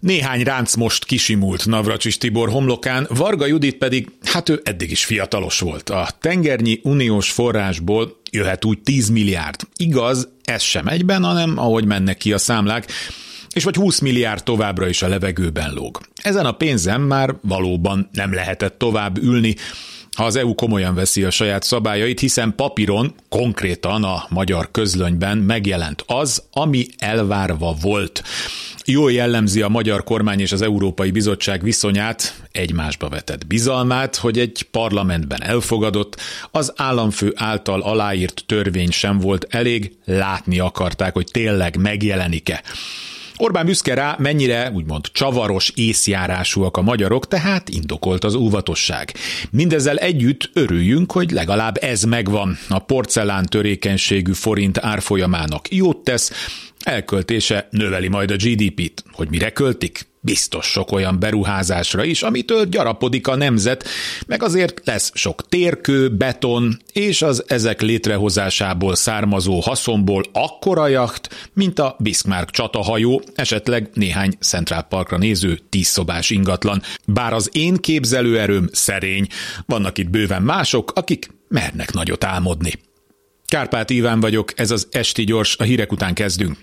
Néhány ránc most kisimult Navracsis Tibor homlokán, Varga Judit pedig, hát ő eddig is fiatalos volt. A tengernyi uniós forrásból jöhet úgy 10 milliárd. Igaz, ez sem egyben, hanem ahogy mennek ki a számlák, és vagy 20 milliárd továbbra is a levegőben lóg. Ezen a pénzem már valóban nem lehetett tovább ülni, ha az EU komolyan veszi a saját szabályait, hiszen papíron, konkrétan a magyar közlönyben megjelent az, ami elvárva volt. Jól jellemzi a magyar kormány és az Európai Bizottság viszonyát, egymásba vetett bizalmát, hogy egy parlamentben elfogadott, az államfő által aláírt törvény sem volt elég, látni akarták, hogy tényleg megjelenik-e. Orbán büszke rá, mennyire úgymond csavaros észjárásúak a magyarok, tehát indokolt az óvatosság. Mindezzel együtt örüljünk, hogy legalább ez megvan. A porcelán törékenységű forint árfolyamának jót tesz, elköltése növeli majd a GDP-t. Hogy mire költik? Biztos sok olyan beruházásra is, amitől gyarapodik a nemzet, meg azért lesz sok térkő, beton, és az ezek létrehozásából származó haszonból akkora jacht, mint a Bismarck csatahajó, esetleg néhány Central Parkra néző tízszobás ingatlan. Bár az én képzelőerőm szerény, vannak itt bőven mások, akik mernek nagyot álmodni. Kárpát Iván vagyok, ez az Esti Gyors, a hírek után kezdünk.